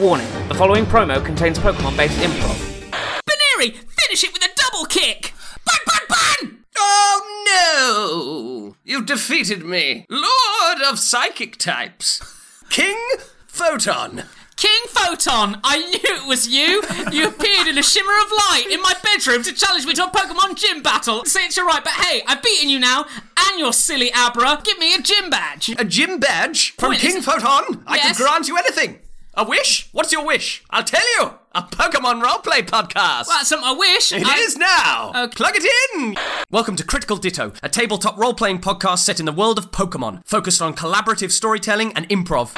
Warning the following promo contains Pokemon based improv. Baneri, finish it with a double kick! Bang, bang, bang! Oh no! You've defeated me, Lord of Psychic Types, King Photon. King Photon, I knew it was you! You appeared in a shimmer of light in my bedroom to challenge me to a Pokemon gym battle. Say it's your right, but hey, I've beaten you now, and your silly Abra. Give me a gym badge. A gym badge from Wait, King is- Photon? I can grant you anything. A wish? What's your wish? I'll tell you. A Pokemon roleplay podcast. That's not my wish. It I- is now! Okay. Plug it in! Welcome to Critical Ditto, a tabletop role playing podcast set in the world of Pokemon, focused on collaborative storytelling and improv.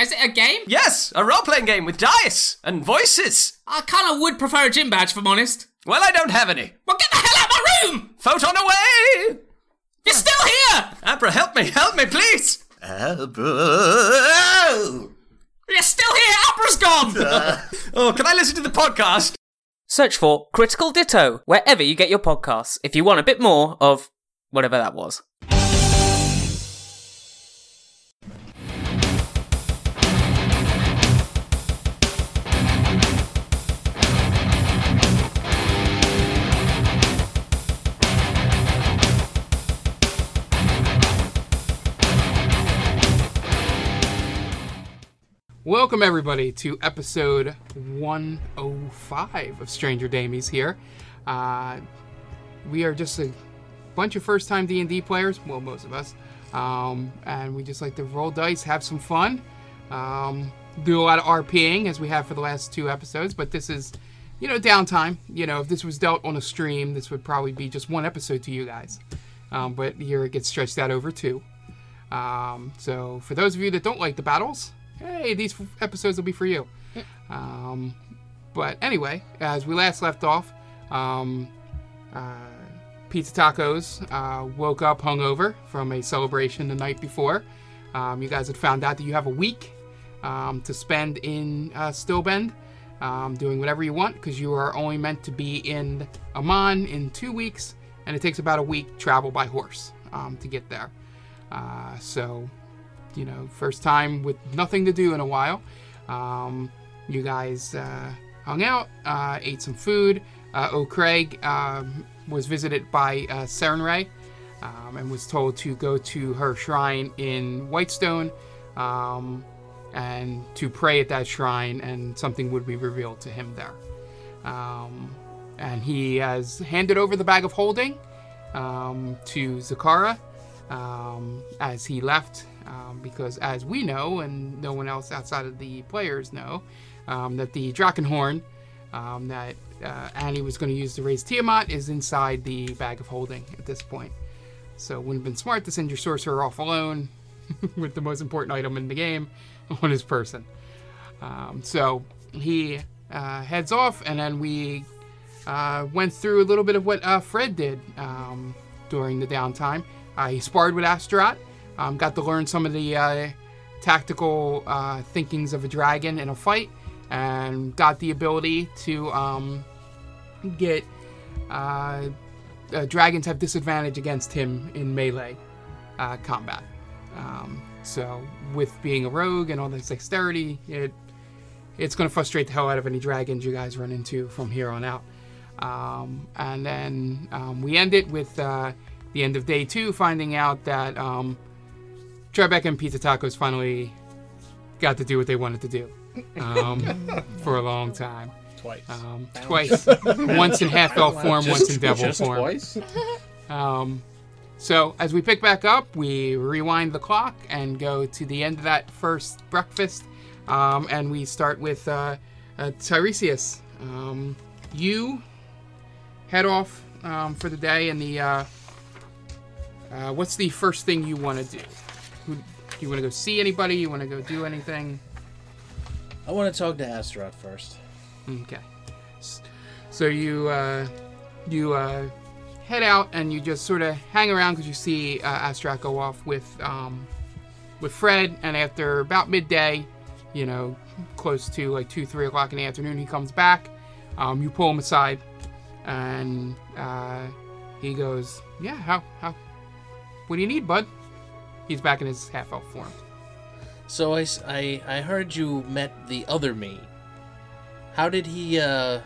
Is it a game? Yes, a role playing game with dice and voices. I kind of would prefer a gym badge, if I'm honest. Well, I don't have any. Well, get the hell out of my room! Photon away! You're still here! Abra, help me, help me, please! Abra! You're still here! Abra's gone! Uh. Oh, can I listen to the podcast? Search for Critical Ditto wherever you get your podcasts if you want a bit more of whatever that was. Welcome everybody to episode 105 of Stranger Damies here. Uh, we are just a bunch of first-time D&D players, well, most of us, um, and we just like to roll dice, have some fun, um, do a lot of RPing as we have for the last two episodes. But this is, you know, downtime. You know, if this was dealt on a stream, this would probably be just one episode to you guys. Um, but here it gets stretched out over two. Um, so for those of you that don't like the battles, hey, these episodes will be for you. Um, but anyway, as we last left off, um, uh, Pizza Tacos uh, woke up hungover from a celebration the night before. Um, you guys had found out that you have a week um, to spend in uh, Stilben, um, doing whatever you want, because you are only meant to be in Amman in two weeks, and it takes about a week travel by horse um, to get there. Uh, so, you know, first time with nothing to do in a while. Um, you guys uh, hung out, uh, ate some food. Uh, O'Craig um, was visited by uh, Sarenrae um, and was told to go to her shrine in Whitestone um, and to pray at that shrine, and something would be revealed to him there. Um, and he has handed over the bag of holding um, to Zakara um, as he left, um, because as we know, and no one else outside of the players know, um, that the Drakenhorn um, that uh, Annie was going to use to raise Tiamat is inside the bag of holding at this point. So it wouldn't have been smart to send your sorcerer off alone with the most important item in the game on his person. Um, so he uh, heads off, and then we uh, went through a little bit of what uh, Fred did um, during the downtime. Uh, he sparred with Astaroth, um, got to learn some of the uh, tactical uh, thinkings of a dragon in a fight, and got the ability to um, get uh, dragons have disadvantage against him in melee uh, combat. Um, so with being a rogue and all this dexterity, it it's going to frustrate the hell out of any dragons you guys run into from here on out. Um, and then um, we end it with uh, the end of day two, finding out that um, Tribeca and Pizza Tacos finally got to do what they wanted to do um, for a long time. Twice. Um, twice. once in half elf form, once in devil Just form. twice? Um, so as we pick back up, we rewind the clock and go to the end of that first breakfast, um, and we start with uh, uh, Tiresias. Um, you head off um, for the day, and the uh, uh, what's the first thing you want to do? Who, do you want to go see anybody? You want to go do anything? I want to talk to Astaroth first. Okay. So you uh, you uh, head out and you just sort of hang around because you see uh, Astrak go off with um, with Fred, and after about midday, you know, close to like two three o'clock in the afternoon, he comes back. Um, you pull him aside, and uh, he goes, "Yeah, how how? What do you need, bud?" He's back in his half elf form. So I, I, I heard you met the other me. How did he uh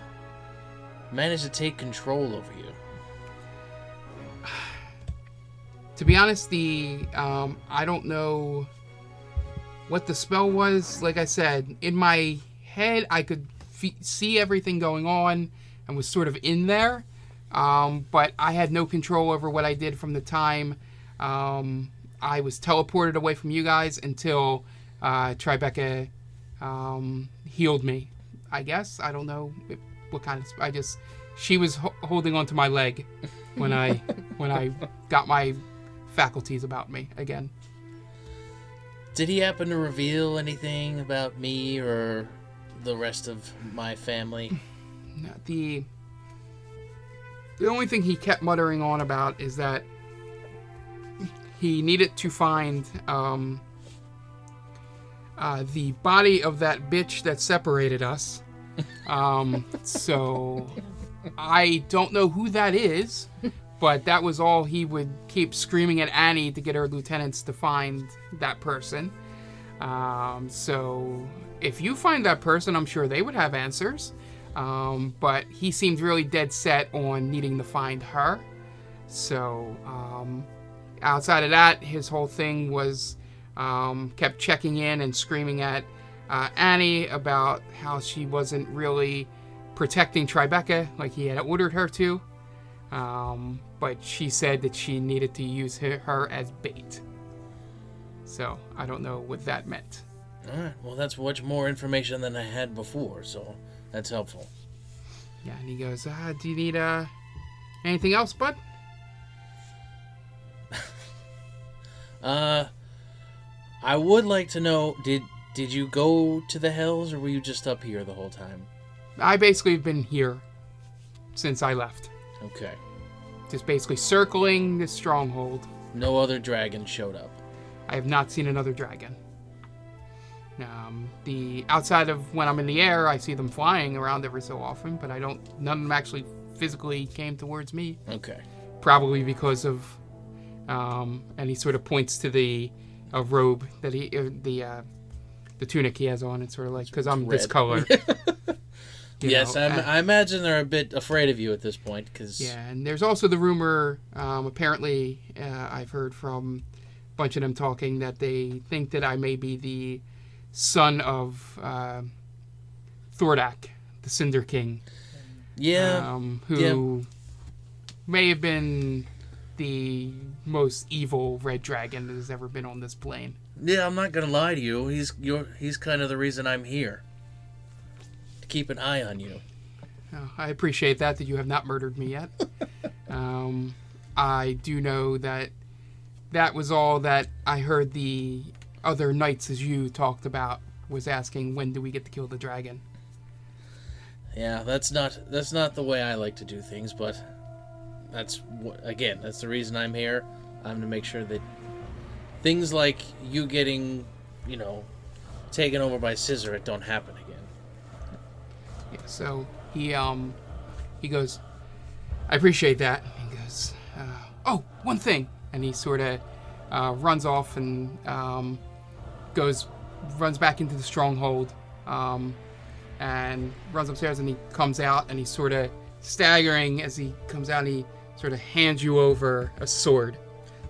manage to take control over you? To be honest, the um, I don't know what the spell was. Like I said, in my head, I could fe see everything going on and was sort of in there, um, but I had no control over what I did from the time um, I was teleported away from you guys until uh, Tribeca um, healed me. I guess I don't know if, what kind of. I just she was ho- holding onto my leg when I when I got my faculties about me again. Did he happen to reveal anything about me or the rest of my family? No, The the only thing he kept muttering on about is that he needed to find um, uh, the body of that bitch that separated us. Um, so I don't know who that is, but that was all he would keep screaming at Annie to get her lieutenants to find that person. Um, so if you find that person, I'm sure they would have answers. Um, but he seemed really dead set on needing to find her. So um, outside of that, his whole thing was um, kept checking in and screaming at uh, Annie about how she wasn't really protecting Tribeca like he had ordered her to. Um, but she said that she needed to use her, her as bait. So I don't know what that meant. Alright, well, that's much more information than I had before, so that's helpful. Yeah, and he goes, uh, "Do you need uh anything else, bud?" Uh, I would like to know did did you go to the hells or were you just up here the whole time? I basically have been here since I left, Okay. just basically circling this stronghold. No other dragon showed up. I have not seen another dragon. Um, the outside of when I'm in the air, I see them flying around every so often, but I don't. None of them actually physically came towards me. Okay. Probably because of, um, and he sort of points to the uh, robe that he, uh, the uh, the tunic he has on. It's sort of like because I'm this color. Yes, know, and- I imagine they're a bit afraid of you at this point because Yeah, and there's also the rumor. Um, apparently, uh, I've heard from a bunch of them talking that they think that I may be the son of uh, Thordak, the Cinder King, yeah, um, who may have been the most evil red dragon that has ever been on this plane. yeah. I'm not gonna lie to you. He's you're he's kind of the reason I'm here. To keep an eye on you. Oh, I appreciate that that you have not murdered me yet. um, I do know that that was all that I heard the other knights as you talked about was asking when do we get to kill the dragon. Yeah, that's not that's not the way I like to do things, but that's again that's the reason I'm here. I'm to make sure that things like you getting, you know, taken over by Scissorit don't happen again. Yeah, so he um he goes, I appreciate that. He goes, uh, oh, one thing, and he sort of uh, runs off and um, goes runs back into the stronghold um, and runs upstairs and he comes out and he's sort of staggering as he comes out he sort of hands you over a sword.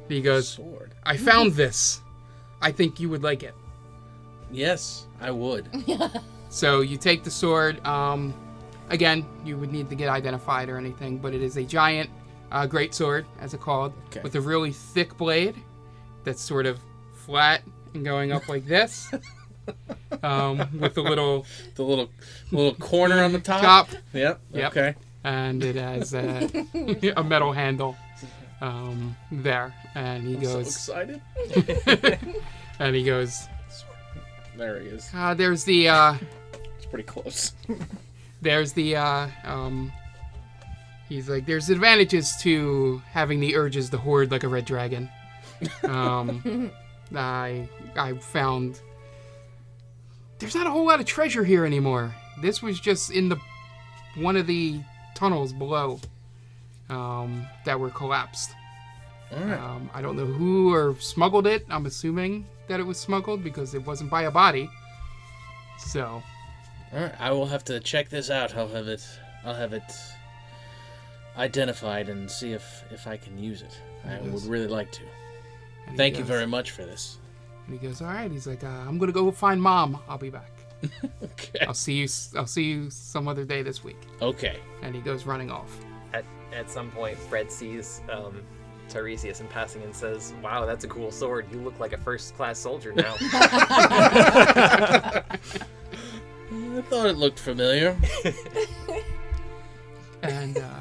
And he goes, Sword. I found this. I think you would like it. Yes, I would. So you take the sword. Um, again, you would need to get identified or anything, but it is a giant, uh, great sword, as it's called, Okay. with a really thick blade that's sort of flat and going up like this, um, with a little The little little corner on the top. top, Yep. Yep. Okay. And it has a, a metal handle um, there. And he So goes, excited. and he goes. There he is. Uh, there's the uh, It's pretty close. there's the uh, um, he's like there's advantages to having the urges to hoard like a red dragon um, i i found there's not a whole lot of treasure here anymore this was just in the one of the tunnels below um, that were collapsed right. um, i don't know who or smuggled it i'm assuming that it was smuggled because it wasn't by a body. So, right, I will have to check this out. I'll have it. I'll have it identified and see if if I can use it. I would really like to. Thank you very much for this. And he goes, "All right." He's like, uh, "I'm gonna go find mom. I'll be back. Okay. I'll see you. s- I'll see you some other day this week." Okay. And he goes running off. At, at some point, Fred sees um, Tiresias in passing and says, Wow, that's a cool sword. You look like a first class soldier now. I thought it looked familiar. And uh,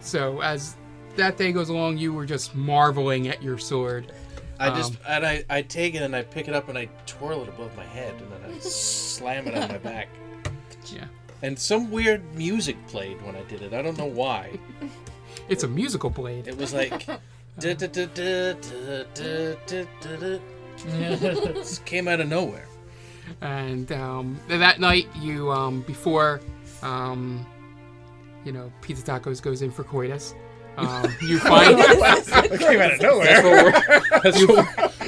so as that day goes along, you were just marveling at your sword. I um, just and I, I take it and I pick it up and I twirl it above my head and then I slam it on my back. Yeah. And some weird music played when I did it. I don't know why. It's a musical blade. It was like came out of nowhere. And um, that night, you um, before um, you know Pizza Tacos goes in for coitus, um, you find It came out of nowhere.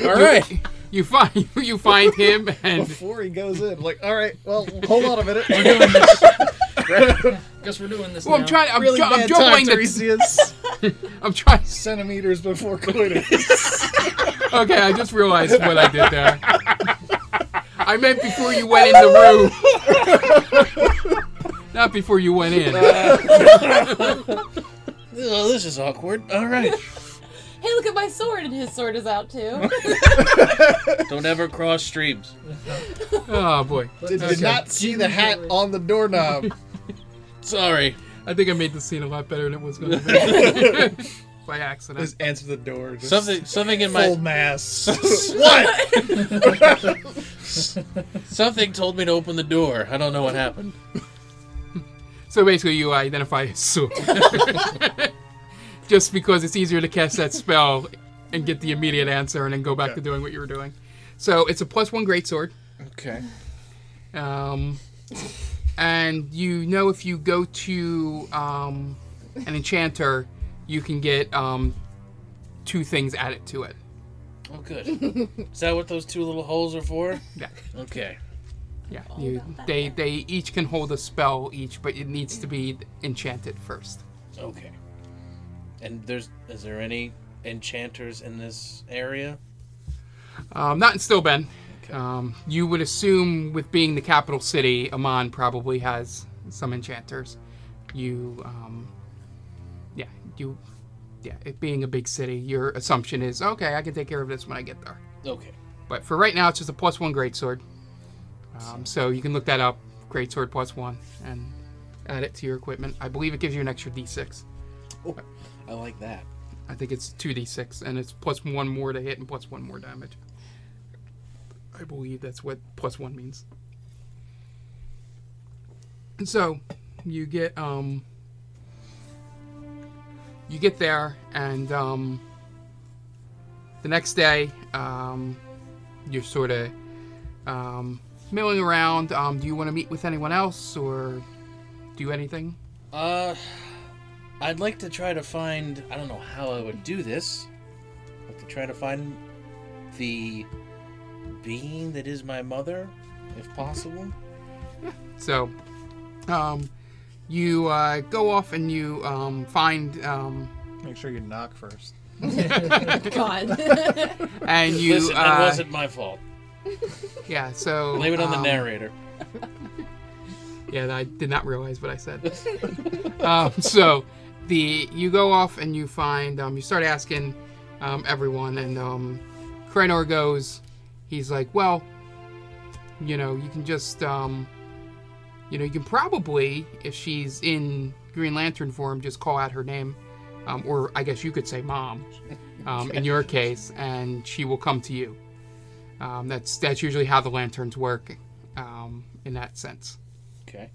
All right. you find you find him and Before he goes in, like, all right, well, hold on a minute. We're doing this. Guess we're doing this well, I'm now. trying. I'm, really ju- I'm bad juggling time, the. Tiresias. I'm trying. Centimeters before coitus. Okay, I just realized what I did there. I meant before you went in the room. Not before you went in. Oh, this is awkward. All right. Hey, look at my sword, and his sword is out too. Don't ever cross streams. Oh boy. Did, Okay. not see the hat on the doorknob. Sorry. I think I made the scene a lot better than it was going to be. By accident. Just answer the door. Just Something something in full my mass. what? something told me to open the door. I don't know what happened. So basically, you identify sword. Just because it's easier to cast that spell and get the immediate answer and then go back to doing what you were doing. So it's a plus one greatsword. Okay. Um, and you know if you go to um, an enchanter, you can get um, two things added to it. Oh, good. Is that what those two little holes are for? Yeah, Okay. Yeah. You, they they each can hold a spell each, but it needs to be enchanted first. Okay. And there's is there any enchanters in this area? Um, not in Stilben. Okay. Um, you would assume, with being the capital city, Amon probably has some enchanters. You, um, yeah, you, yeah. It being a big city, your assumption is okay. I can take care of this when I get there. Okay. But for right now, it's just a plus one greatsword. Um, so you can look that up, Great sword plus one, and add it to your equipment. I believe it gives you an extra d6. Oh, I like that. I think it's two d6, and it's plus one more to hit and plus one more damage. I believe that's what plus one means. And so you get um you get there and um the next day um you're sort of um milling around um do you want to meet with anyone else or do anything Uh, I'd like to try to find. I don't know how I would do this. I'd like to try to find the being that is my mother, if possible. So, um, you uh, go off and you um, find um, Make sure you knock first. God. and you Listen, uh, it wasn't my fault. yeah. So Blame it on the um, narrator. Yeah, I did not realize what I said. um, so the you go off and you find um, you start asking um, everyone, and um, Krenor goes. He's like, well, you know, you can just um, you know, you can probably if she's in Green Lantern form, just call out her name, um, or I guess you could say mom, um, in your case, and she will come to you. Um, that's that's usually how the lanterns work, um, in that sense. Okay.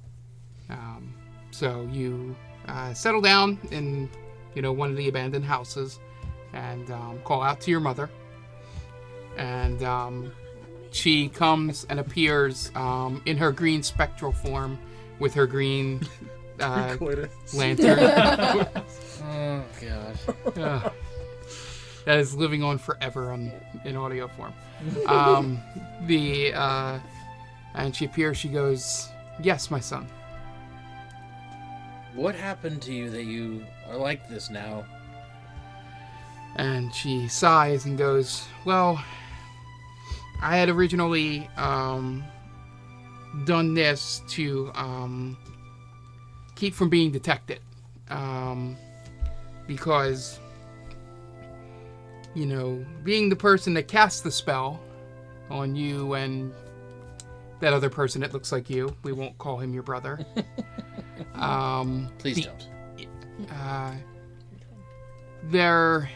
Um, so you uh, settle down in, you know, one of the abandoned houses, and um, call out to your mother. And um, she comes and appears um, in her green spectral form with her green uh, lantern. Oh God. Uh, that is living on forever on in audio form. Um, the uh, and she appears. She goes, "Yes, my son." What happened to you that you are like this now? And she sighs and goes, Well, I had originally um, done this to um, keep from being detected. Um, because, you know, being the person that casts the spell on you and that other person that looks like you, we won't call him your brother. um, Please the- don't. uh, there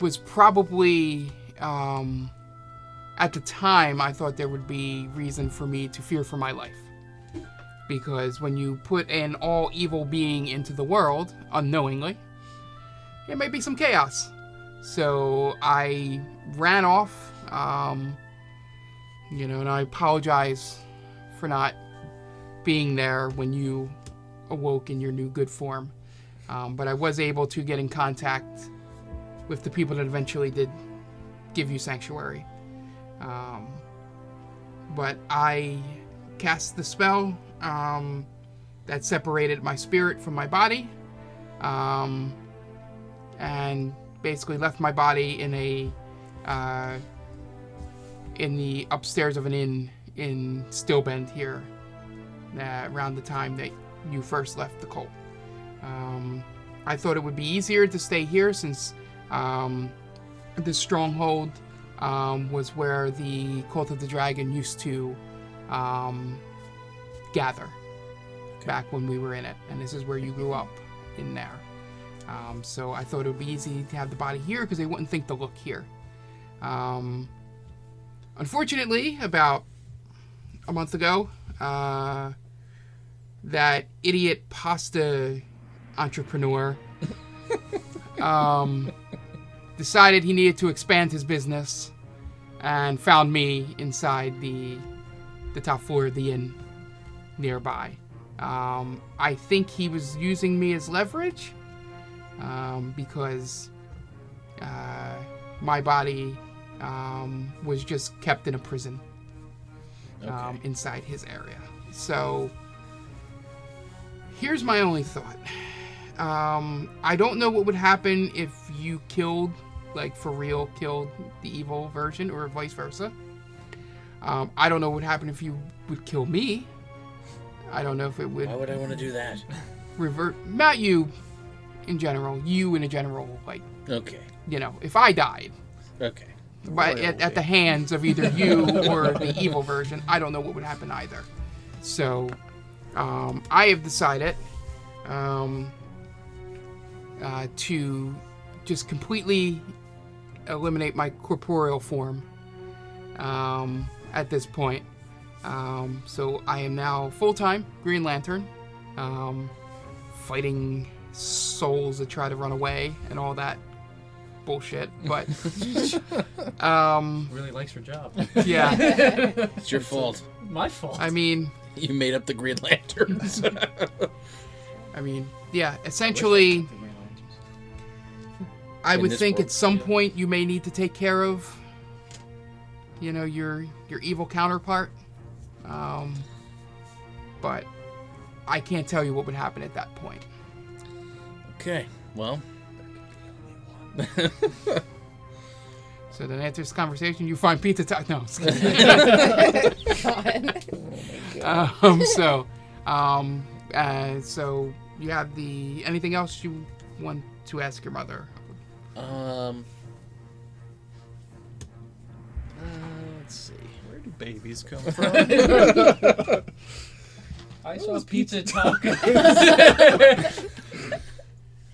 was probably um, at the time I thought there would be reason for me to fear for my life because when you put an all evil being into the world unknowingly, there might be some chaos. So I ran off, um, you know, and I apologize for not being there when you awoke in your new good form. Um, but I was able to get in contact with the people that eventually did give you sanctuary. Um, but I cast the spell um, that separated my spirit from my body um, and basically left my body in a uh, in the upstairs of an inn in Stilben here uh, around the time that you first left the cult. Um, I thought it would be easier to stay here since um, the stronghold um, was where the Cult of the Dragon used to um, gather back when we were in it, and this is where you grew up in there. Um, so I thought it would be easy to have the body here because they wouldn't think to look here. Um, unfortunately, about a month ago, uh, that idiot pasta entrepreneur um, decided he needed to expand his business and found me inside the the top floor of the inn nearby. Um, I think he was using me as leverage um, because uh, my body um, was just kept in a prison um, inside his area. So here's my only thought. Um, I don't know what would happen if you killed, like for real, killed the evil version, or vice versa. Um, I don't know what would happen if you would kill me. I don't know if it would Why would I want to do that? revert. Not you, in general. You in a general, like Okay. you know, if I died, Okay. but at, at the hands of either you or the evil version, I don't know what would happen either. So, um, I have decided um, uh, to just completely eliminate my corporeal form um, at this point. Um, so I am now full time Green Lantern, um, fighting souls that try to run away and all that bullshit. But um, Really likes her job. yeah, It's your fault. My fault. I mean, You made up the Green Lanterns. I mean, yeah. Essentially, I In would think world, at some yeah. point you may need to take care of, you know, your your evil counterpart. Um, but I can't tell you what would happen at that point. Okay. Well, So then after this conversation, you find pizza. T- no. I'm um, so, um, uh, so you have the anything else you want to ask your mother? um. Uh, let's see. Where do babies come from? I saw pizza tacos.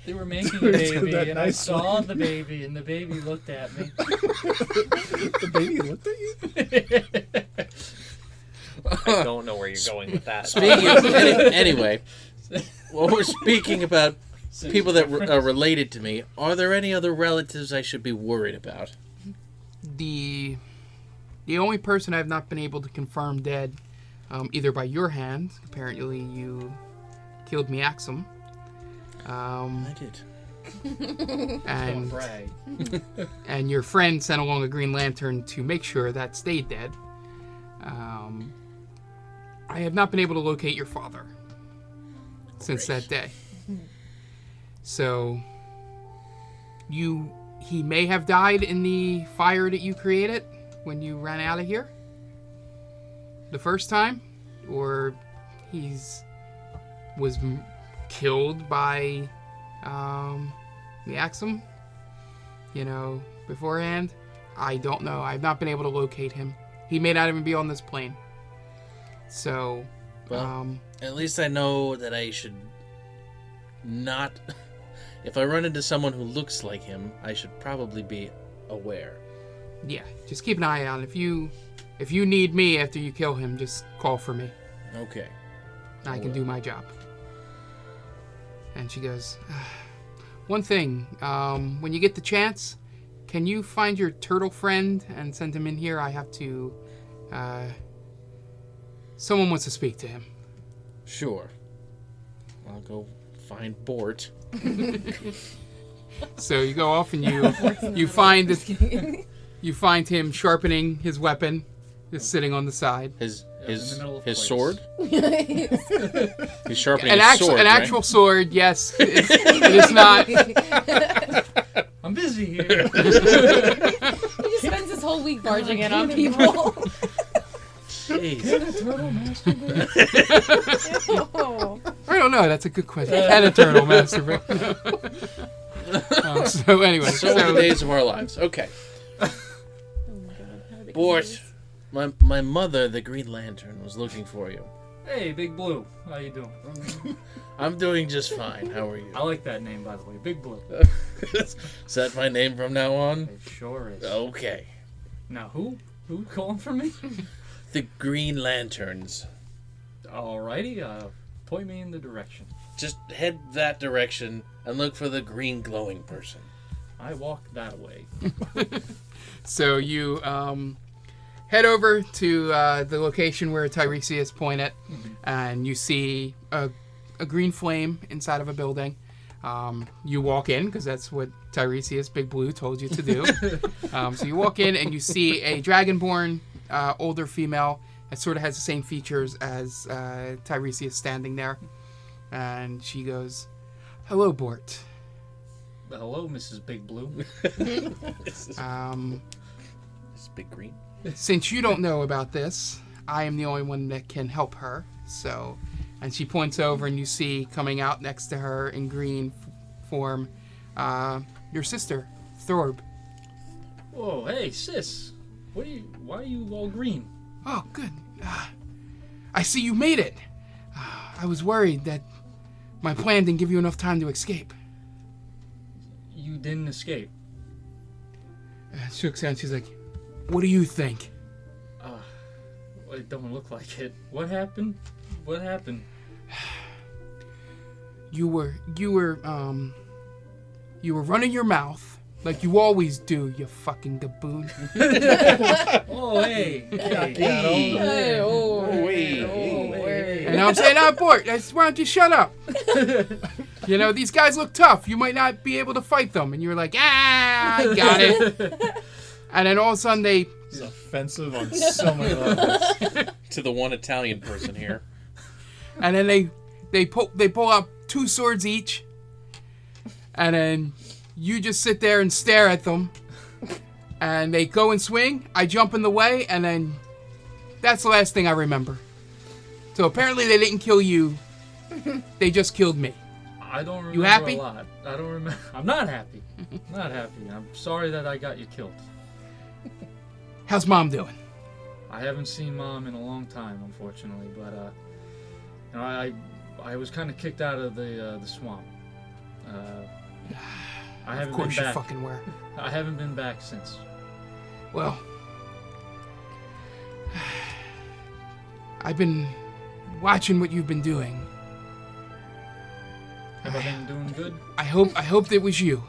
They were making a baby, that and I nice saw the baby, and the baby looked at me. the baby looked at you. I don't know where you're going with that. Speaking of, any, anyway, while we're speaking about people that re- are related to me, are there any other relatives I should be worried about? the the only person I've not been able to confirm dead, um, either by your hand, apparently you killed Miaxum. Um, I did. and brag. and your friend sent along a Green Lantern to make sure that stayed dead. Um, I have not been able to locate your father since that day. So you he may have died in the fire that you created when you ran out of here the first time or he's was m- killed by um the Axum you know beforehand i don't know i've not been able to locate him he may not even be on this plane so Well, um At least I know that I should not. If I run into someone who looks like him, I should probably be aware. yeah just keep an eye out if you if you need me after you kill him just call for me Okay. I can do my job. And she goes, One thing, um, when you get the chance, can you find your turtle friend and send him in here? I have to. Uh, someone wants to speak to him. Sure. I'll go find Bort. So you go off and you you find this, you find him sharpening his weapon, just sitting on the side. His in his the middle of his place. sword. He's sharpening An his actual sword. an right? actual sword, yes. It's, it is not. I'm busy here. He just spends his whole week barging in on people. Jeez. I don't know. That's a good question. Can a turtle masturbate? um, so anyway, So so, the days of our lives. Okay. Oh my god. Bort, my my mother, the Green Lantern, was looking for you. hey, Big Blue. How you doing? I'm doing just fine. How are you? I like that name, by the way. Big Blue. Is that my name from now on? It sure is. Okay. Now, who? Who calling for me? The Green Lanterns. Alrighty, uh, point me in the direction. Just head that direction and look for the green glowing person. I walk that way. so you um, head over to uh, the location where Tiresias pointed, and you see a, a green flame inside of a building. Um, you walk in because that's what Tiresias Big Blue told you to do. um, so you walk in and you see a dragonborn uh, older female that sort of has the same features as uh, Tiresias standing there, and she goes, "Hello, Bort. Hello, Mrs. Big Blue. This Um, this is big green. Since you don't know about this, I am the only one that can help her. So, and she points over, and you see coming out next to her in green f- form, uh, your sister, Thorb. Whoa, hey, sis. What are you? Why are you all green? Oh, good. Ah, I see you made it. Ah, I was worried that my plan didn't give you enough time to escape. You didn't escape. Uh, she looks down. She's like, "What do you think?" Well, It don't look like it. What happened? What happened? You were, you were, um, you were running your mouth like you always do. You fucking gaboon. Oh, hey. hey. Hey, oh, wait. oh, wait. And I'm saying, oh, Bort, I s- why don't you shut up? you know, these guys look tough. You might not be able to fight them. And you're like, ah, I got it. And then all of a sudden they, It's offensive on so many levels. To the one Italian person here. and then they, they pull, they pull out two swords each. And then you just sit there and stare at them. And they go and swing. I jump in the way, and then that's the last thing I remember. So apparently they didn't kill you. They just killed me. I don't remember You happy? a lot. I don't remember. I'm not happy. not happy. I'm sorry that I got you killed. How's mom doing? I haven't seen mom in a long time, unfortunately, but uh, you know, I I was kind of kicked out of the uh, the swamp. Uh, I haven't Of course been you back. fucking were. I haven't been back since. Well, I've been watching what you've been doing. Have I been doing good? I hope I hoped it was you.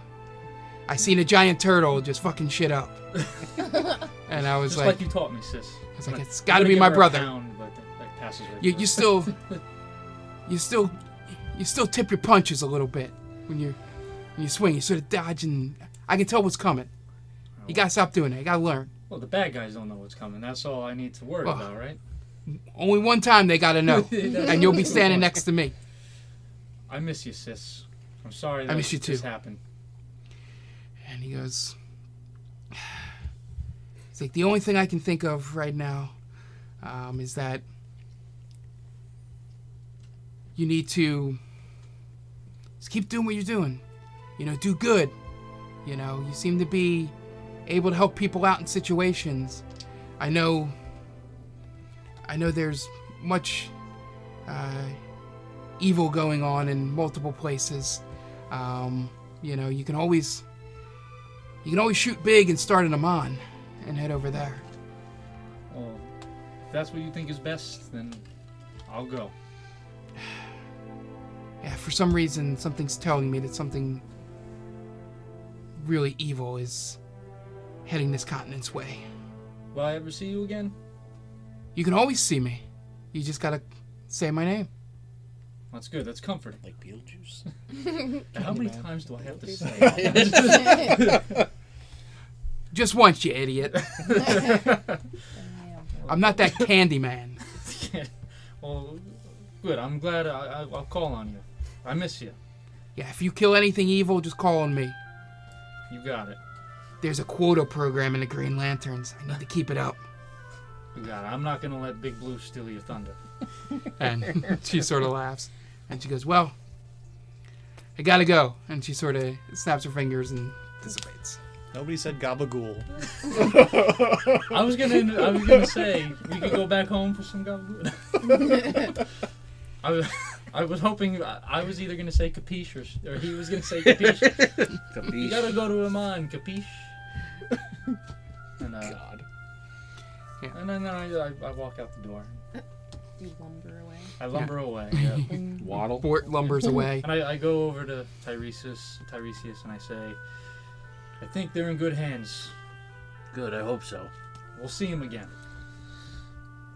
I seen a giant turtle just fucking shit up, and I was Just like, like, you taught me, sis. I was like, it's got to be my brother. pound, but that, that passes right You you still you still you still tip your punches a little bit when you're And you swing, you sort of dodge, and I can tell what's coming. You gotta stop doing that. You gotta learn. Well, the bad guys don't know what's coming. That's all I need to worry Well, about, right? Only one time they gotta know, and you'll be standing next to me. I miss you, sis. I'm sorry I that miss you this too. happened. And he goes, It's like the only thing I can think of right now um, is that you need to just keep doing what you're doing. You know, do good. You know, you seem to be able to help people out in situations. I know. I know there's much uh, evil going on in multiple places. Um, you know, you can always you can always shoot big and start an Amman and head over there. Well, if that's what you think is best, then I'll go. Yeah, for some reason, something's telling me that something really evil is heading this continent's way. Will I ever see you again? You can always see me. You just gotta say my name. That's good. That's comforting. Like Beetlejuice. How many times do I have to say? it? Just once, you idiot. I'm not that candy man. well, good. I'm glad I, I, I'll call on you. I miss you. Yeah, if you kill anything evil, just call on me. You got it. There's a quota program in the Green Lanterns. I need to keep it up. You got it. I'm not gonna let Big Blue steal your thunder. And she sort of laughs. And she goes, Well, I gotta go. And she sort of snaps her fingers and dissipates. Nobody said gabagool. I was gonna. I was gonna say we could go back home for some gabagool. I was. I was hoping. I I was either gonna say capiche or, or he was gonna say capiche. You gotta go to Amman, capiche? And, uh, God. and then I, I, I walk out the door. You lumber away. I lumber away. Yeah. Waddle. Bort lumbers away. And I, I go over to Tiresias, Tiresias, and I say, I think they're in good hands. Good. I hope so. We'll see him again.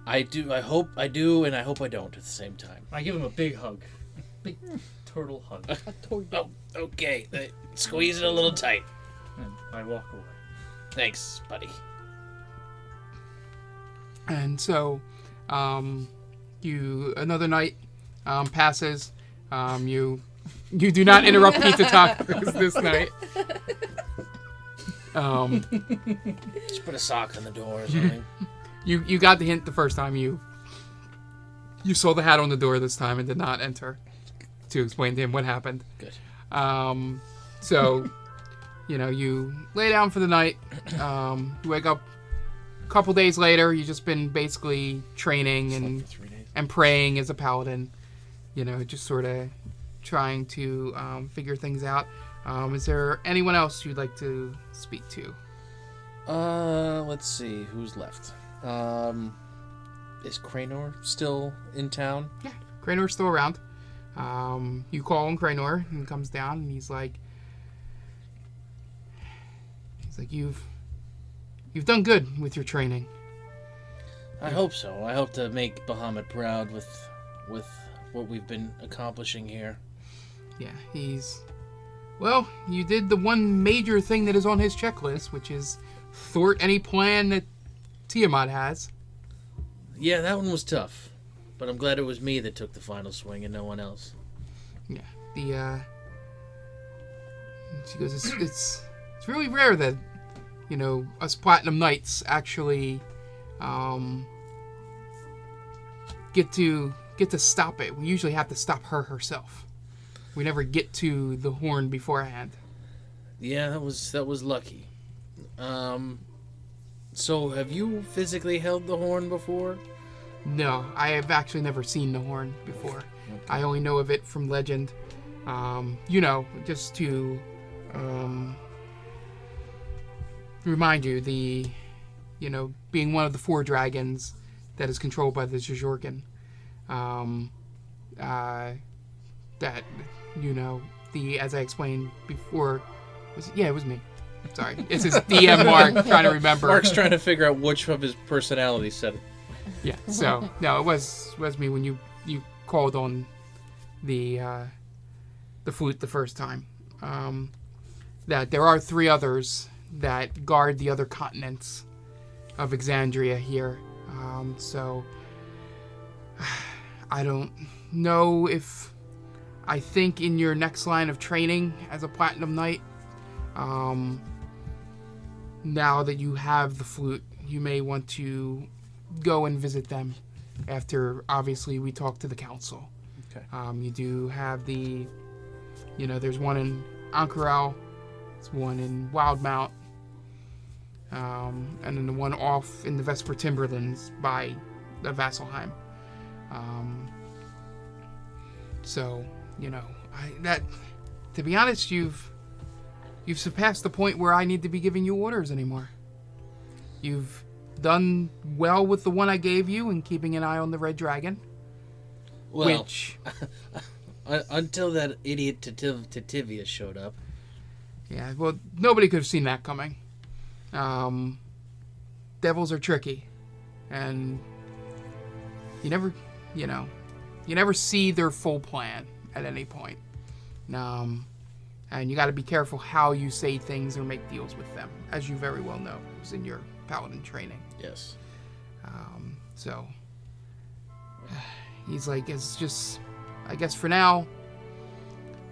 I do. I hope I do, and I hope I don't at the same time. I give him a big hug, big turtle hug, A tornado. Oh, okay. Uh, Squeeze it a little tight. and I walk away. Thanks, buddy. And so, um, you another night um, passes. Um, you you do not interrupt pizza tacos this night. Um, Just put a sock on the door or something. you you got the hint the first time you you saw the hat on the door this time and did not enter to explain to him what happened. Good. Um, so, you know, you lay down for the night. Um, you wake up a couple days later. You've just been basically training and and praying as a paladin. You know, just sort of trying to um, figure things out. Um, is there anyone else you'd like to speak to? Uh, let's see who's left. Um, is Cranor still in town? Yeah, Cranor's still around. Um, you call on Cranor, and he comes down, and he's like, he's like, you've, you've done good with your training. I hope so. I hope to make Bahamut proud with, with what we've been accomplishing here. Yeah, he's, well, you did the one major thing that is on his checklist, which is thwart any plan that Tiamat has. Yeah, that one was tough, but I'm glad it was me that took the final swing and no one else. Yeah, the uh, she goes, it's it's it's really rare that you know us platinum knights actually um get to get to stop it. We usually have to stop her herself. We never get to the horn beforehand. Yeah, that was that was lucky. Um, so have you physically held the horn before? No, I have actually never seen the horn before. I only know of it from legend. Um, you know, just to um, remind you, the you know being one of the four dragons that is controlled by the Jajorgan. Um, uh, that you know the as I explained before was yeah it was me. Sorry, it's his DM Mark trying to remember. Mark's trying to figure out which of his personalities said it. Yeah. So no, it was was me when you you called on the uh, the flute the first time. um, that there are three others that guard the other continents of Exandria here. Um, so I don't know if I think in your next line of training as a platinum knight, um, now that you have the flute, you may want to go and visit them after obviously we talk to the council. Okay. Um, you do have the, you know, there's one in Ank'Harel, there's one in Wildmount, um, and then the one off in the Vesper Timberlands by the Vasselheim. Um, so, you know, I, that, to be honest, you've, you've surpassed the point where I need to be giving you orders anymore. You've done well with the one I gave you and keeping an eye on the Red Dragon, Well, which, until that idiot Tativ- Tativia showed up. yeah, well, nobody could have seen that coming. Um, devils are tricky, and you never, you know, you never see their full plan at any point. Um, and you got to be careful how you say things or make deals with them, as you very well know, it was in your paladin training. Yes. Um, so he's like, it's just, I guess for now,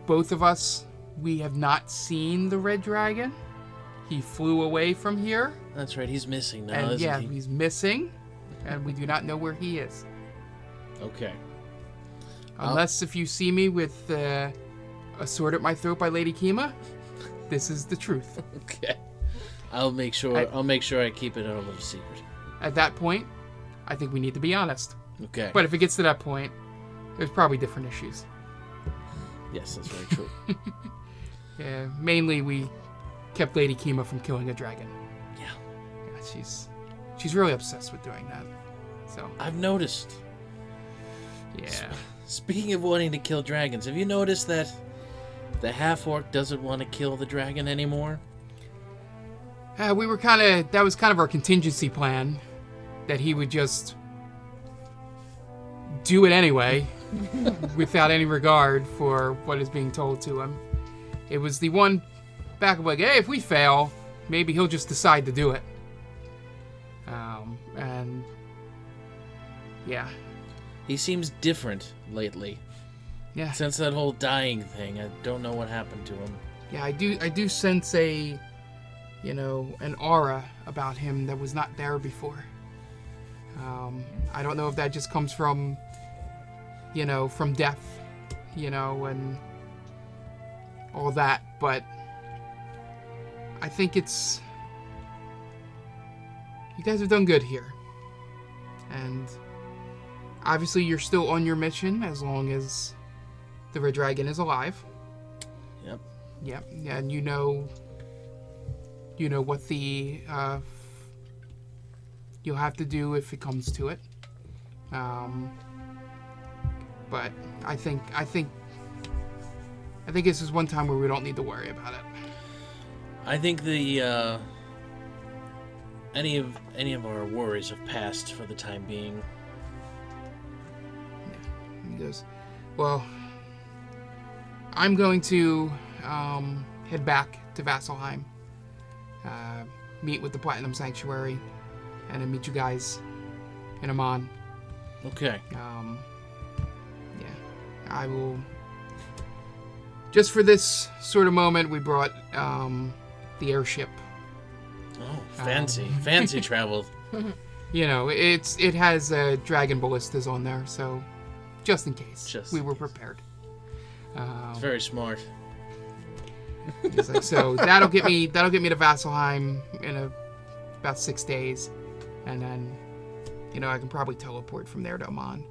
both of us, we have not seen the red dragon. He flew away from here, That's right. He's missing now, and yeah, he? he's missing, and we do not know where he is. Okay. Unless if you see me with uh, a sword at my throat by Lady Kima, this is the truth. Okay. I'll make sure. I- I'll make sure I keep it a little secret. At that point, I think we need to be honest. Okay. But if it gets to that point, there's probably different issues. yes, that's very true. Yeah, mainly we kept Lady Kima from killing a dragon. Yeah. Yeah, she's she's really obsessed with doing that. So I've noticed. yeah, Speaking of wanting to kill dragons, have you noticed that the half orc doesn't want to kill the dragon anymore? uh, we were kind of that was kind of our contingency plan, that he would just do it anyway, without any regard for what is being told to him. It was the one back of like, hey, if we fail, maybe he'll just decide to do it. Um, and yeah, He seems different lately. yeah. Since that whole dying thing, I don't know what happened to him. Yeah, I do. I do sense a, you know, an aura about him that was not there before. Um, I don't know if that just comes from, you know, from death, you know, and all that, but I think it's. You guys have done good here, and obviously you're still on your mission as long as the Red Dragon is alive. Yep. Yeah, yeah, and you know, you know what the uh, you'll have to do if it comes to it. Um, but I think I think I think this is one time where we don't need to worry about it. I think the uh, any of any of our worries have passed for the time being. Goes, well, I'm going to um, head back to Vasselheim, uh, meet with the Platinum Sanctuary, and then meet you guys in Emon. Okay. Um, yeah, I will. Just for this sort of moment, we brought um, the airship. Oh, fancy, Um, fancy travel. You know, it's it has uh, dragon ballistas on there, so just in case, Just we were case. prepared. Um, It's very smart. Like, so that'll get me that'll get me to Vasselheim in a, about six days, and then, you know, I can probably teleport from there to Emon.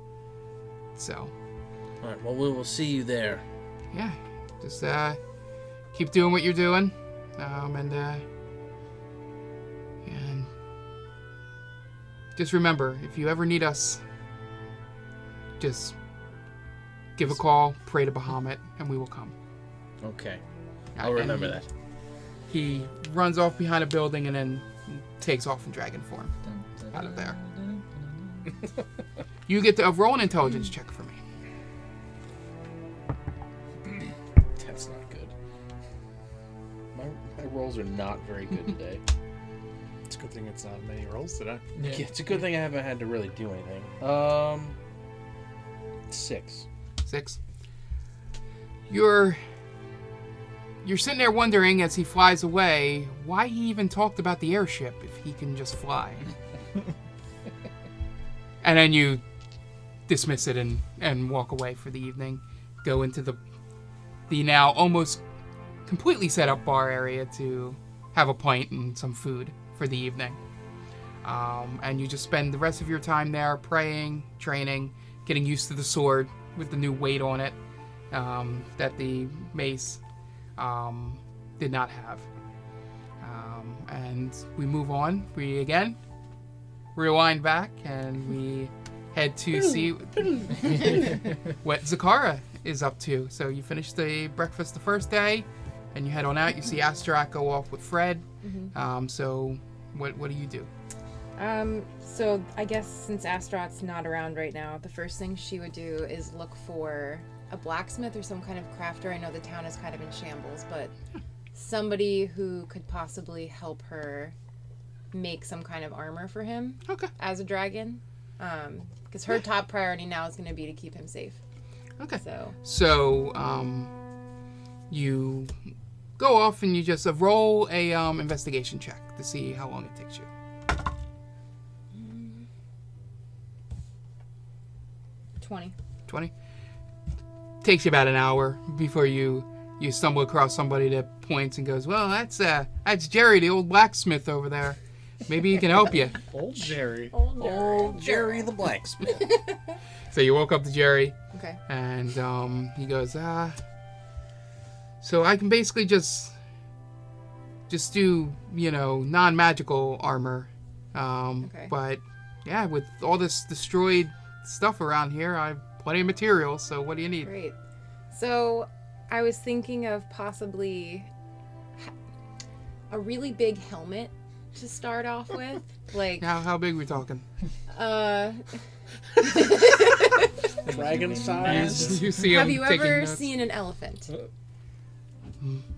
So, All right. Well, we will see you there. yeah, just uh, keep doing what you're doing, um, and uh, and just remember, if you ever need us, just give a call, pray to Bahamut, and we will come. Okay. I'll And remember he- that. He runs off behind a building and then takes off in dragon form out of there. You get to uh, roll an intelligence check for me. That's not good. My rolls are not very good today. It's a good thing it's not many rolls today. Yeah, it's a good thing I haven't had to really do anything. Um, six. Six. You're you're sitting there wondering as he flies away why he even talked about the airship if he can just fly. and then you dismiss it and, and walk away for the evening. Go into the the now almost completely set up bar area to have a pint and some food for the evening. Um, and you just spend the rest of your time there praying, training, getting used to the sword with the new weight on it um, that the mace um, did not have. Um, and we move on. We again rewind back and we head to see what Zakara is up to. So you finish the breakfast the first day, and you head on out. You see Astaroth go off with Fred. Um, so what what do you do? Um, so I guess since Astaroth's not around right now, the first thing she would do is look for a blacksmith or some kind of crafter. I know the town is kind of in shambles, but somebody who could possibly help her make some kind of armor for him Okay. as a dragon. Um, because her top priority now is going to be to keep him safe. Okay. So So um, you go off and you just uh, roll a um, investigation check to see how long it takes you. Twenty. 20 takes you about an hour before you you stumble across somebody that points and goes well that's uh that's jerry the old blacksmith over there maybe he can help you Old Jerry. Old Jerry the blacksmith. so you woke up to jerry Okay. and um he goes ah so i can basically just just do you know non-magical armor um Okay. but yeah with all this destroyed stuff around here i have plenty of materials so what do you need Great. So I was thinking of possibly a really big helmet to start off with. Like, how, how big we talking uh, Dragon size. you see have you ever notes. seen an elephant?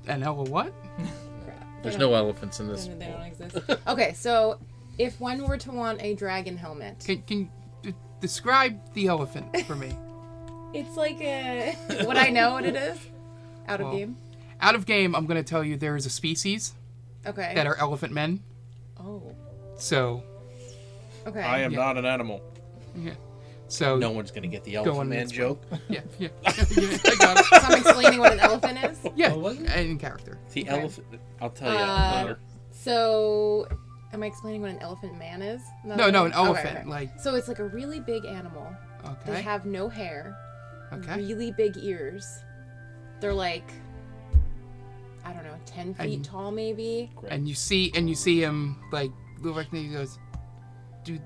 An elephant? what? There's no elephants in this. They don't exist. Okay, so if one were to want a dragon helmet, Can, can you d- describe the elephant for me? it's like a. Would I know what it is? Out of Well, game. Out of game, I'm going to tell you there is a species Okay. that are elephant men. oh. So, Okay. I am Yeah. not an animal. yeah. So, No one's gonna get the elephant on, man it's joke. yeah, yeah. yeah I got it. so I'm explaining what an elephant is. Yeah, Oh, was it? in character. The Okay. elephant. I'll tell you Uh, later. So, am I explaining what an elephant man is? No, no, no an elephant. okay. Like, So it's like a really big animal. Okay. They have no hair, okay. really big ears. They're like, I don't know, ten feet And- tall maybe. And you see, and you see him like look like he goes, do,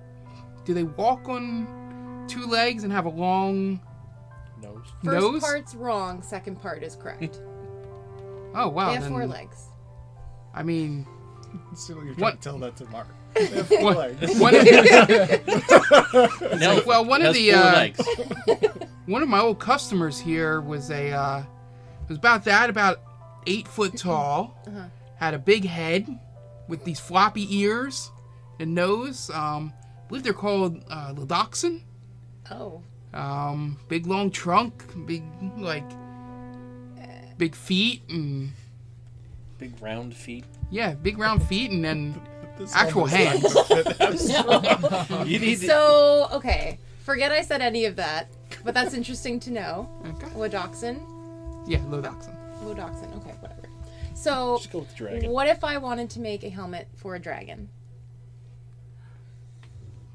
do they walk on two legs and have a long Nose. First nose? part's wrong. Second part is correct. Oh wow! they have then, four legs. I mean, See what you're trying What- to tell that to Mark. one, one of, No. well, one of the uh, one of my old customers here was a uh, was about that, about eight foot tall, had a big head with these floppy ears and nose. Um, I believe they're called uh, Lidoxin. Oh, Um, big long trunk, big like big feet, and Big round feet. yeah, big round feet, and then actual hands. gonna. You need to. so okay. Forget I said any of that, but that's interesting to know. Okay. Lodoxin. Yeah, Lidoxin. Lodoxin. Okay, whatever. So, Just go with the dragon. what if I wanted to make a helmet for a dragon?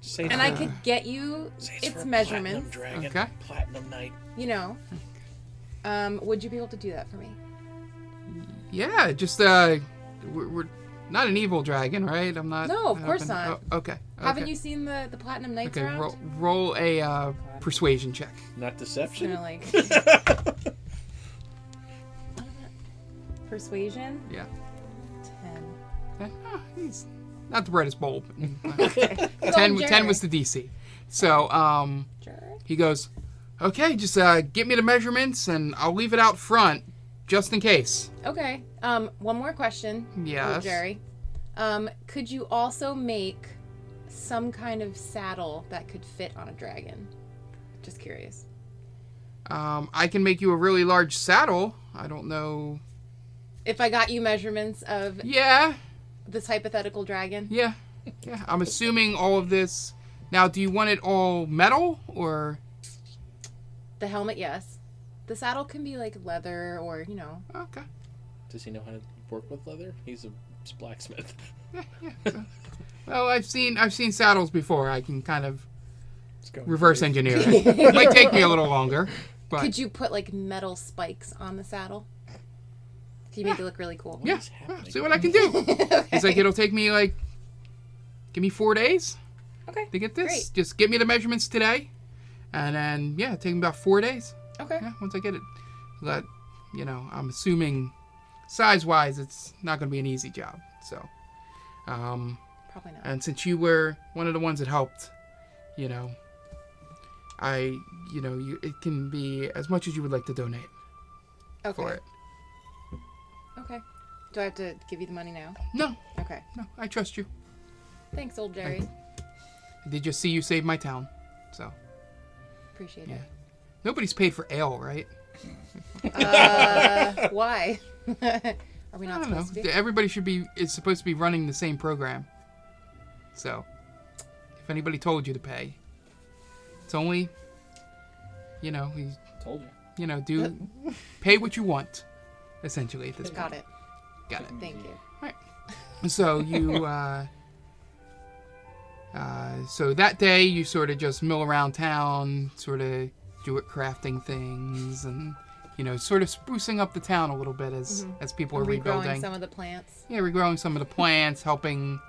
Say And it's I for- could get you say its for a measurements. Platinum dragon. Okay. Platinum knight. You know. Um, would you be able to do that for me? Yeah, just uh, we're, we're not an evil dragon, right? I'm not. No, of I course haven't- oh, okay. Haven't you seen the the platinum knights Okay, around? roll, roll a uh, persuasion check. Not deception. gonna, like persuasion. Yeah. Ten. Okay. Ah, he's not the brightest bulb. Okay. 10, on, 10 was the DC. So um, Jared. he goes, okay, just uh, get me the measurements and I'll leave it out front just in case. Okay. Um, one more question. Yes. Jerry. Um, could you also make some kind of saddle that could fit on a dragon? Just curious. Um, I can make you a really large saddle. I don't know. If I got you measurements of Yeah, this hypothetical dragon, yeah, yeah. I'm assuming all of this. Now, do you want it all metal or? the helmet, yes. The saddle can be like leather or you know. Okay. Does he know how to work with leather? He's a blacksmith. Yeah, yeah. well, I've seen I've seen saddles before. I can kind of reverse great. engineer it. it might take me a little longer, but Could you put like metal spikes on the saddle? Can you make it look really cool? yeah, yeah, see what I can do. He's like, it'll take me like, give me four days Okay. to get this. Great. Just give me the measurements today, and then yeah, take me about four days. Okay. Yeah, once I get it, But, you know, I'm assuming size wise, it's not going to be an easy job. So, um, Probably not. and since you were one of the ones that helped, you know, I, you know, you it can be as much as you would like to donate Okay. for it. Okay. Do I have to give you the money now? No, Okay. no, I trust you. Thanks, old Jerry. I did just see you save my town, so Appreciate it. Yeah. Nobody's paid for ale, right? Uh, why? Are we not I don't know. to be? Everybody should be is supposed to be running the same program. So, if anybody told you to pay, it's only, you know, you, Told you. you know, do pay what you want, essentially at this point. Got it. Got it. Thank you. Alright. So you, uh, uh, so that day you sort of just mill around town, sort of do it crafting things, and you know, sort of sprucing up the town a little bit as as people are Regrowing rebuilding. some of the plants. yeah, regrowing some of the plants, helping,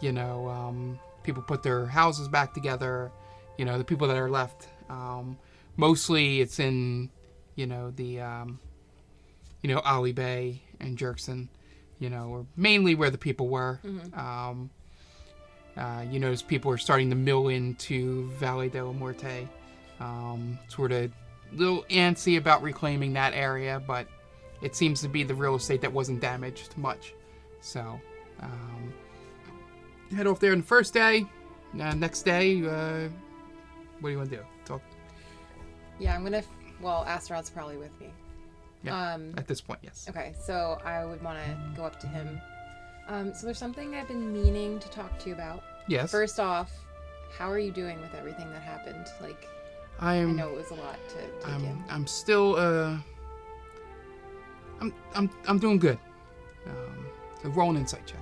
you know, um, people put their houses back together. You know, the people that are left. Um, mostly, it's in, you know, the, um, you know, Ali Bay and Jerkson. You know, or mainly where the people were. Um, uh, you notice people are starting to mill into Valle de la Muerte. Um, sort of little antsy about reclaiming that area, but it seems to be the real estate that wasn't damaged much. So, um, head off there on the first day. Uh, next day, uh, what do you want to do? Talk Yeah, I'm gonna. F- well, Astaroth's probably with me. Yeah. Um. at this point, yes. Okay, so I would want to go up to him. Um. So there's something I've been meaning to talk to you about. Yes. First off, how are you doing with everything that happened? Like, I I know it was a lot to take I'm. in. I'm still. Uh. I'm. I'm. I'm doing good. Um, so roll an insight check.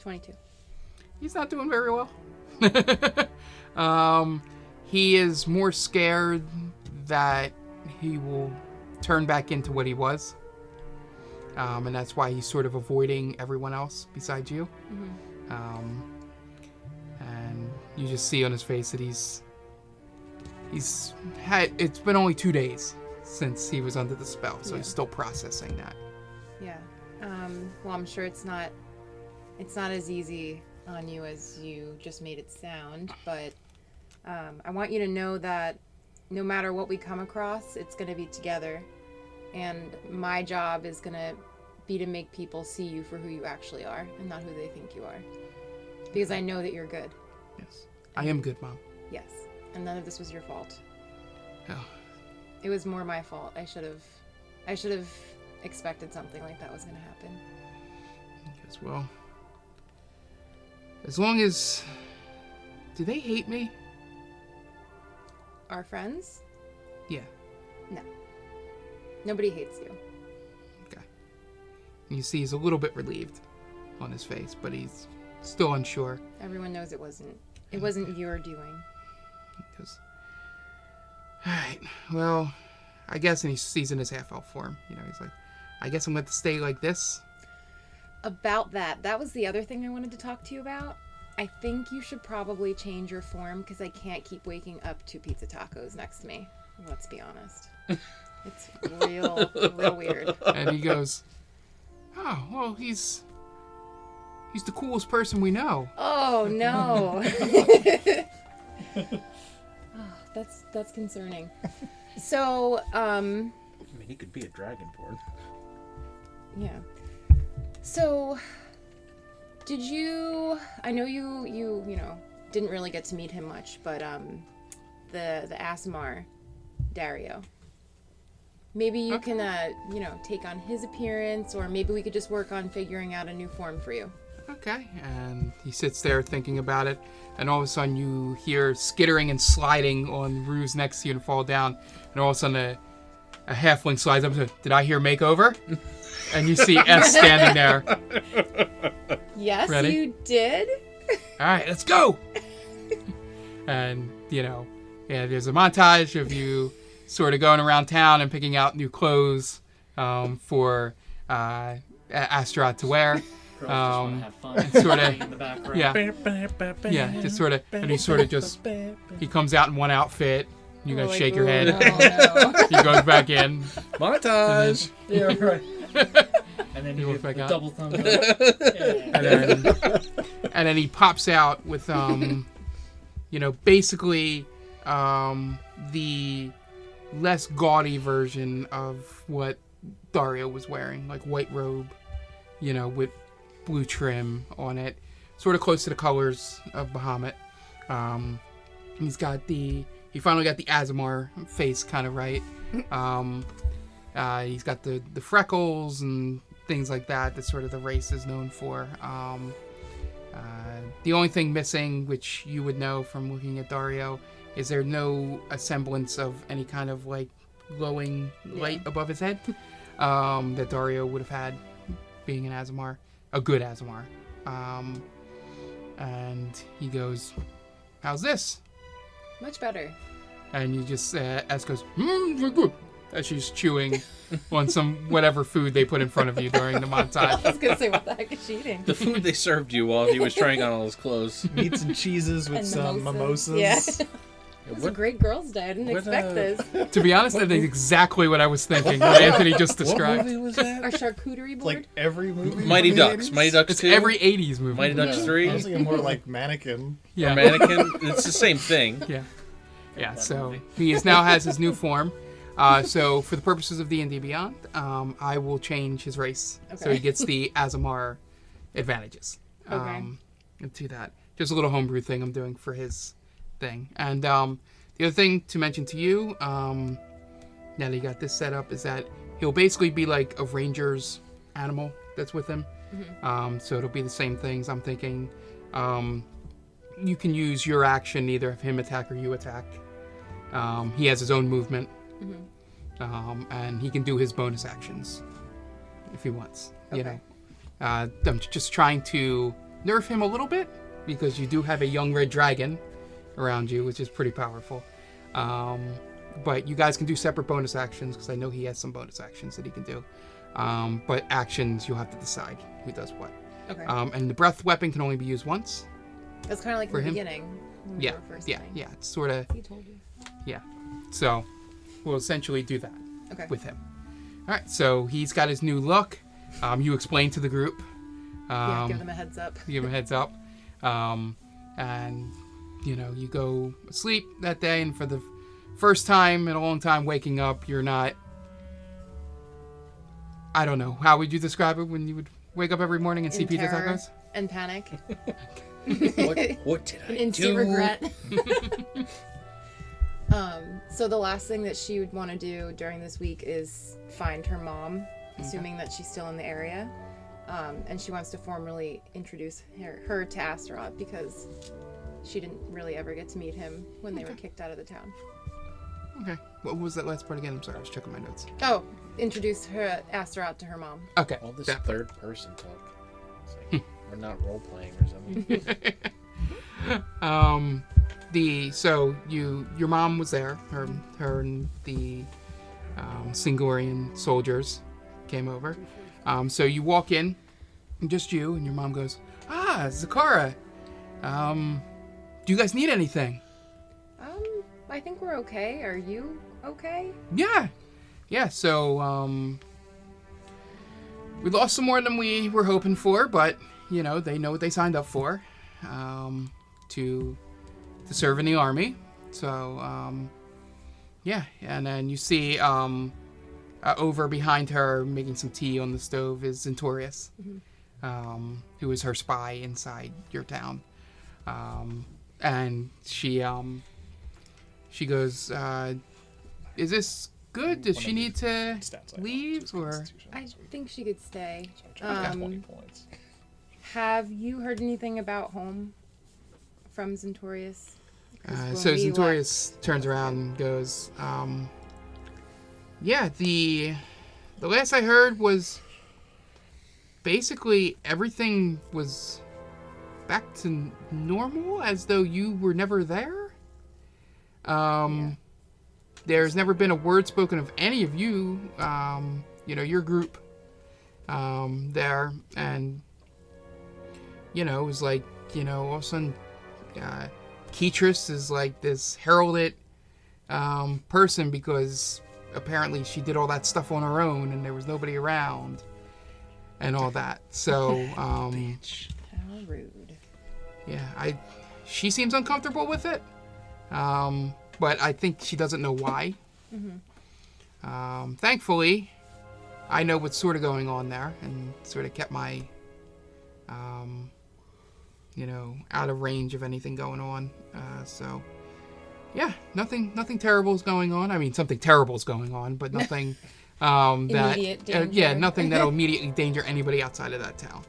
Twenty-two. He's not doing very well. um, he is more scared that he will turn back into what he was. Um, and that's why he's sort of avoiding everyone else besides you. Um, and you just see on his face that he's he's had it's been only two days since he was under the spell, so he's still processing that. Yeah. Um. Well, I'm sure it's not. It's not as easy on you as you just made it sound, but um, I want you to know that no matter what we come across, it's going to be together. And my job is going to be to make people see you for who you actually are and not who they think you are. Because I know that you're good. Yes, I am good, mom. Yes. And none of this was your fault. Oh, It was more my fault. I should have I should have expected something like that was going to happen. As well. As long as. Do they hate me? Our friends? Yeah. Nobody hates you. Okay. And you see he's a little bit relieved on his face, but he's still unsure. Everyone knows it wasn't it wasn't your doing. Because. Alright, well, I guess, and he sees in his half elf form. You know, he's like, I guess I'm going to stay like this. About that, that was the other thing I wanted to talk to you about. I think you should probably change your form because I can't keep waking up to pizza tacos next to me. Let's be honest. It's real, real weird. And he goes, Oh, well, he's. He's the coolest person we know. Oh no. that's that's concerning. so, um, I mean, he could be a dragonborn. yeah. So, did you? I know you you you know didn't really get to meet him much, but um, the the Aasimar, Dario. Maybe you can uh you know take on his appearance, or maybe we could just work on figuring out a new form for you. Okay. And he sits there thinking about it, and all of a sudden you hear skittering and sliding on Ruse next to you and fall down, and all of a sudden a, a halfling slides up and says, Did I hear makeover? and you see S standing there. Yes, Ready? you did. All right, let's go. and you know, yeah, there's a montage of you sort of going around town and picking out new clothes um, for uh, A- Astaroth to wear. Um, just have fun. sorta- in the background. Yeah, yeah, just sort of, and he sort of just he comes out in one outfit. You guys We're like, shake your "Oh, head. no, no." he goes back in. Montage. Yeah, right. and then you look back out. double thumbs. Yeah. and then and then he pops out with um you know basically um the less gaudy version of what Dario was wearing like white robe you know with blue trim on it sort of close to the colors of Bahamut um he's got the he finally got the Aasimar face kind of right um uh, he's got the, the freckles and things like that. that sort of the race is known for. Um, uh, the only thing missing, which you would know from looking at Dario, is there no a semblance of any kind of like glowing light above his head um, that Dario would have had being an Aasimar, a good Aasimar. Um, and he goes, "How's this?" Much better. and you just uh, S goes "Mm, good," as she's chewing on some whatever food they put in front of you during the montage. I was gonna say, what the heck is she eating? The food they served you while he was trying on all his clothes. Meats and cheeses with And some mimosas. Yeah. It was a great girls' day. I didn't what, expect uh, this. to be honest, that is exactly what I was thinking. What Anthony just What described. movie was Our that? charcuterie board. Like every movie. Mighty from the Ducks. 80s? Mighty Ducks It's 2. every '80s movie. Mighty Ducks Yeah. 3. I was thinking more like mannequin. yeah, Or Mannequin. It's the same thing. yeah, yeah. So he is now has his new form. Uh, so for the purposes of D and D Beyond, um, I will change his race so Okay. he gets the Aasimar advantages. Okay. Um, and do that. Just a little homebrew thing I'm doing for his thing. And um, the other thing to mention to you, um, now that you got this set up, is that he'll basically be like a ranger's animal that's with him. Um, so it'll be the same things. I'm thinking um, you can use your action, either of him attack or you attack. Um, he has his own movement, um, and he can do his bonus actions if he wants. You know, uh, I'm just trying to nerf him a little bit because you do have a young red dragon around you, which is pretty powerful. Um, but you guys can do separate bonus actions because I know he has some bonus actions that he can do. Um, but actions, you'll have to decide who does what. okay. Um, and the breath weapon can only be used once. That's kind of like for the him? beginning. Yeah, first yeah, playing. yeah. It's sort of He told you. yeah. So we'll essentially do that Okay. with him. All right. So he's got his new look. Um, you explain to the group. Um, yeah, give them a heads up. give him a heads up. Um, and you know, you go asleep that day, and for the first time in a long time, waking up, you're not. I don't know. How would you describe it when you would wake up every morning and see In Peter terror Tacos? and panic. What, what did I An instant do? regret. um, so the last thing that she would want to do during this week is find her mom, assuming that she's still in the area. Um, and she wants to formally introduce her, her to Astaroth because she didn't really ever get to meet him when they were kicked out of the town. Okay. What was that last part again? I'm sorry. I was checking my notes. Oh, introduce her Astaroth to her mom. Okay. All this that- third person talk. It's like, we're not role playing or something. um the so you your mom was there her her and the um, singorian soldiers came over um so you walk in just you and your mom goes ah zakara um do you guys need anything Um, I think we're okay. Are you okay? yeah yeah so um we lost some more than we were hoping for but you know they know what they signed up for um to to serve in the army So, um, yeah, and then you see um, uh, over behind her making some tea on the stove is Zentorius, um, who is her spy inside your town. Um, and she um, she goes, uh, "Is this good? Does she need to leave or?" I think she could stay. Um, have you heard anything about home from Zentorius? 'Cause Uh, so we Zentorius turns around and goes, um, "Yeah, the the last I heard was basically everything was back to normal, as though you were never there. Um, there's never been a word spoken of any of you, um, you know, your group, um, there, and you know, it was like, you know, all of a sudden." Uh, Ketris is like this heralded um, person because apparently she did all that stuff on her own and there was nobody around and all that. So, um, How rude. Yeah, I she seems uncomfortable with it, um, but I think she doesn't know why. Um, thankfully, I know what's sort of going on there and sort of kept my, um, you know, out of range of anything going on. Uh, so, yeah, nothing, nothing terrible is going on. I mean, something terrible is going on, but nothing um, that, Immediate uh, yeah, nothing that'll immediately danger anybody outside of that town.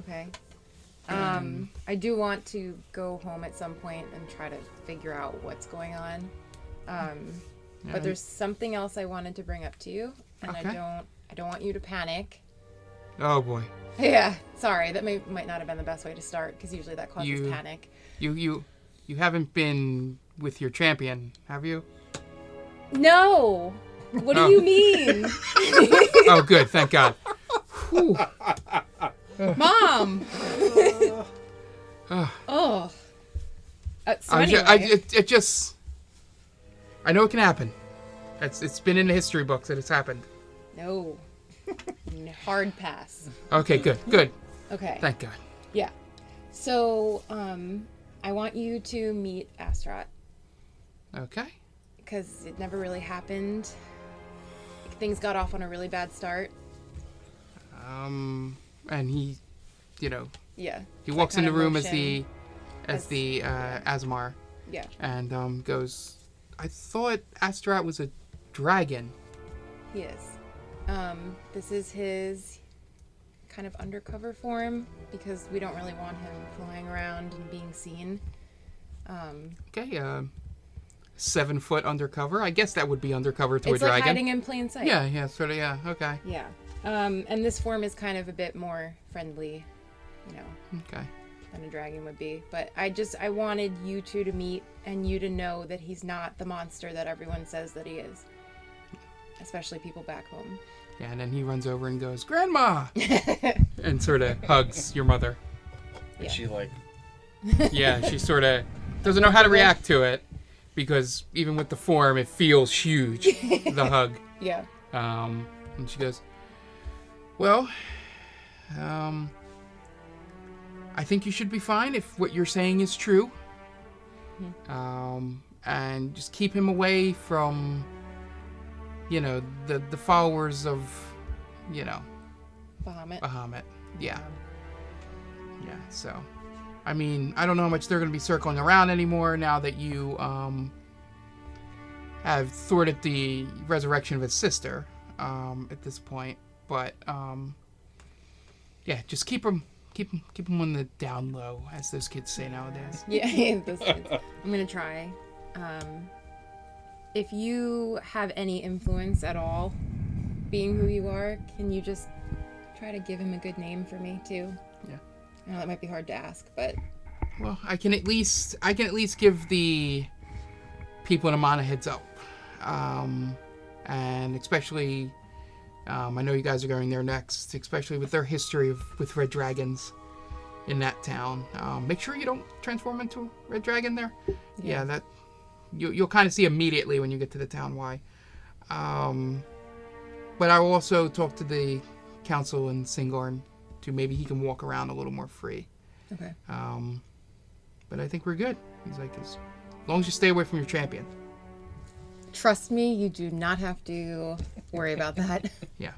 Okay. Um, I do want to go home at some point and try to figure out what's going on. Um, Yeah. but there's something else I wanted to bring up to you, and I don't, I don't want you to panic. Oh boy, Yeah, sorry, that may might not have been the best way to start because usually that causes You- panic. you you you haven't been with your champion, have you? No, what do Oh. you mean, Oh, good, thank God. Whew. Mom? Oh. Uh, so anyway, ju- I, it, it just, I know it can happen. It's it's been in the history books that it's happened. no, hard pass. Okay, good, good. Okay. Thank God. Yeah. So, um, I want you to meet Astaroth Okay. because it never really happened. Things got off on a really bad start. Um, and he, you know, Yeah. he walks in the room as the, as As- the uh, Aasimar, Yeah. and um goes. I thought Astaroth was a dragon. He is. Um, this is his kind of undercover form because we don't really want him flying around and being seen. Um, Okay. Uh, seven foot undercover. I guess that would be undercover to it's a like dragon. hiding in plain sight. Yeah, yeah, sort of. Yeah. Okay. Yeah. Um, and this form is kind of a bit more friendly, you know, Okay. than a dragon would be. But I just I wanted you two to meet and you to know that he's not the monster that everyone says that he is. Especially people back home. Yeah, and then he runs over and goes, "Grandma," and sort of hugs your mother. Yeah. She like Yeah, she sort of doesn't know how to react to it because even with the form, it feels huge. the hug. Yeah. Um, and she goes, "Well, um, I think you should be fine if what you're saying is true. Um, and just keep him away from, you know, the the followers of, you know, Bahamut. Bahamut. Yeah. Yeah. So, I mean, I don't know how much they're going to be circling around anymore now that you um have thwarted the resurrection of his sister um at this point, but um yeah, just keep him keep him keep him on the down low as those kids say nowadays. Yeah, this is, I'm gonna try. Um, if you have any influence at all, being who you are, can you just try to give him a good name for me too? Yeah. I know that might be hard to ask, but Well, I can at least I can at least give the people in Emon a heads up, um, and especially um, I know you guys are going there next, especially with their history of with red dragons in that town. Um, make sure you don't transform into a red dragon there. Yeah, that you, you'll kind of see immediately when you get to the town why. Um, but I will also talk to the council in Singorn to maybe he can walk around a little more free. okay. Um, but I think we're good. He's like, As long as you stay away from your champion. Trust me, you do not have to worry about that. Yeah.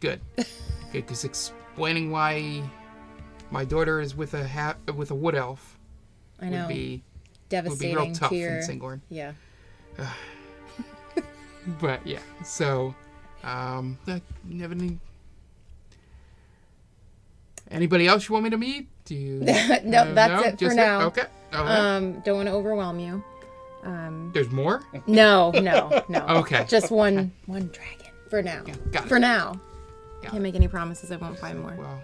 Good. Good, because explaining why my daughter is with a ha- with a wood elf I know. would be Devastating would be real tough to in your. Singorn. Yeah. But yeah, so um, uh, you have any anybody else you want me to meet? Do you? no, uh, that's it for Just now. Okay. Okay. Um, don't want to overwhelm you. Um, There's more. no, no, no. Okay. Just one, one dragon for now. got it. For now. Got Can't make any promises. I won't find more. Well,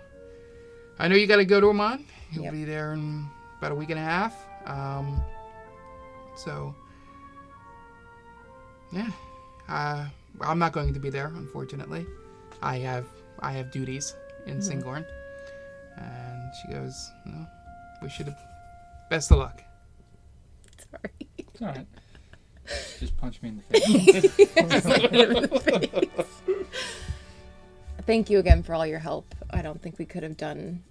I know you got to go to Emon. You'll Yep. be there in about a week and a half. Um, so, yeah, uh, I'm not going to be there, unfortunately. I have I have duties in Mhm. Singorn, and she goes, "No, we should have. Best of luck." It's alright. Just punch me in the face. Thank you again for all your help. I don't think we could have done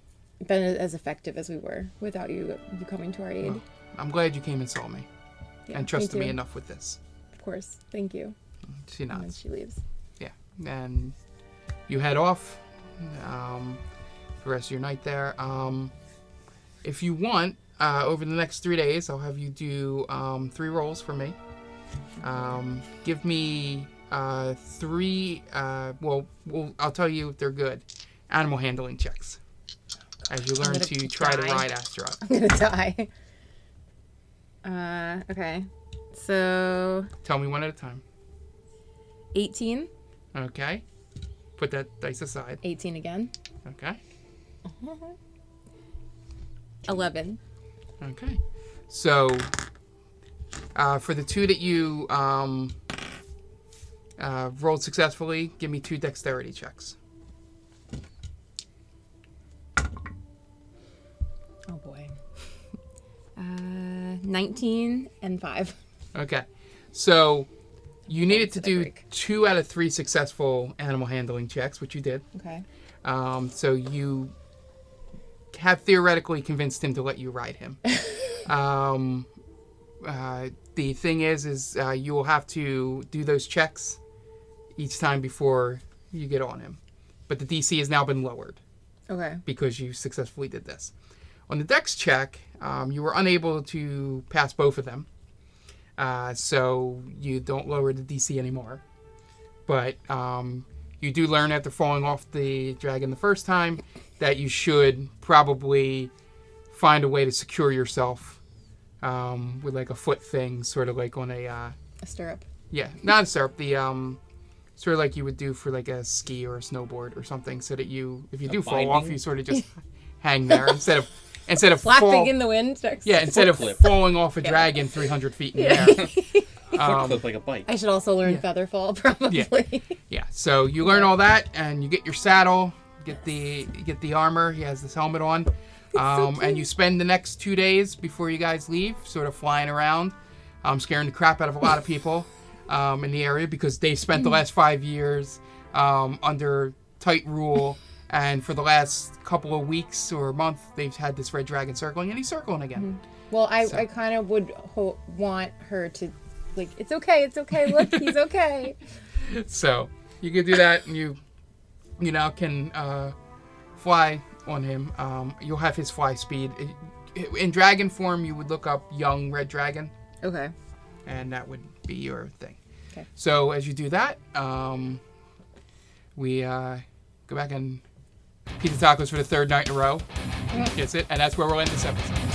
been as effective as we were without you you coming to our aid. Well, I'm glad you came and saw me, Yeah, and trusted me, too. enough with this. Of course. Thank you. She nods. And then nods. she leaves. Yeah, and you head off um, for the rest of your night there. Um, if you want, uh, over the next three days, I'll have you do um, three rolls for me. Um, give me uh, three. Uh, well, well, I'll tell you if they're good. Animal handling checks. As you learn to try to ride Astaroth. I'm gonna die. Uh, okay. So Tell me one at a time. 18. Okay. Put that dice aside. 18 again. Okay. 11. Okay. So, uh, for the two that you um, uh, rolled successfully, give me two dexterity checks. Oh boy. Uh, 19 and 5. Okay. So, you needed to do two out of three successful animal handling checks, which you did. Okay. Um, so, you have theoretically convinced him to let you ride him. um, uh, the thing is, is uh, you will have to do those checks each time before you get on him. But the DC has now been lowered Okay. because you successfully did this. On the dex check, um, you were unable to pass both of them. Uh, so you don't lower the DC anymore. But um, you do learn after falling off the dragon the first time that you should probably find a way to secure yourself um, with like a foot thing, sort of like on a uh, A stirrup. yeah, not a syrup. The um, sort of like you would do for like a ski or a snowboard or something, so that you, if you A do fall off, you sort of just hang there instead of instead of Flapping fall- in the wind. Yeah, instead of Foot falling off a Yeah. dragon 300 feet in Yeah. the air. Um, like a bike. I should also learn featherfall, probably. Yeah. Yeah. So you learn all that, and you get your saddle, get the get the armor. He has this helmet on, um, and you spend the next two days before you guys leave, sort of flying around, um, scaring the crap out of a lot of people um, in the area because they spent the last five years um, under tight rule. And for the last couple of weeks or month, they've had this red dragon circling, and he's circling again. Well, I, So- I kind of would ho- want her to, like, it's okay, it's okay, look, he's okay. so you can do that and you you now can uh, fly on him. Um, you'll have his fly speed. In dragon form you would look up young red dragon. Okay. and that would be your thing. Okay. so as you do that um, we uh, go back and pizza tacos for the third night in a row. Gets it. And that's where we'll end this episode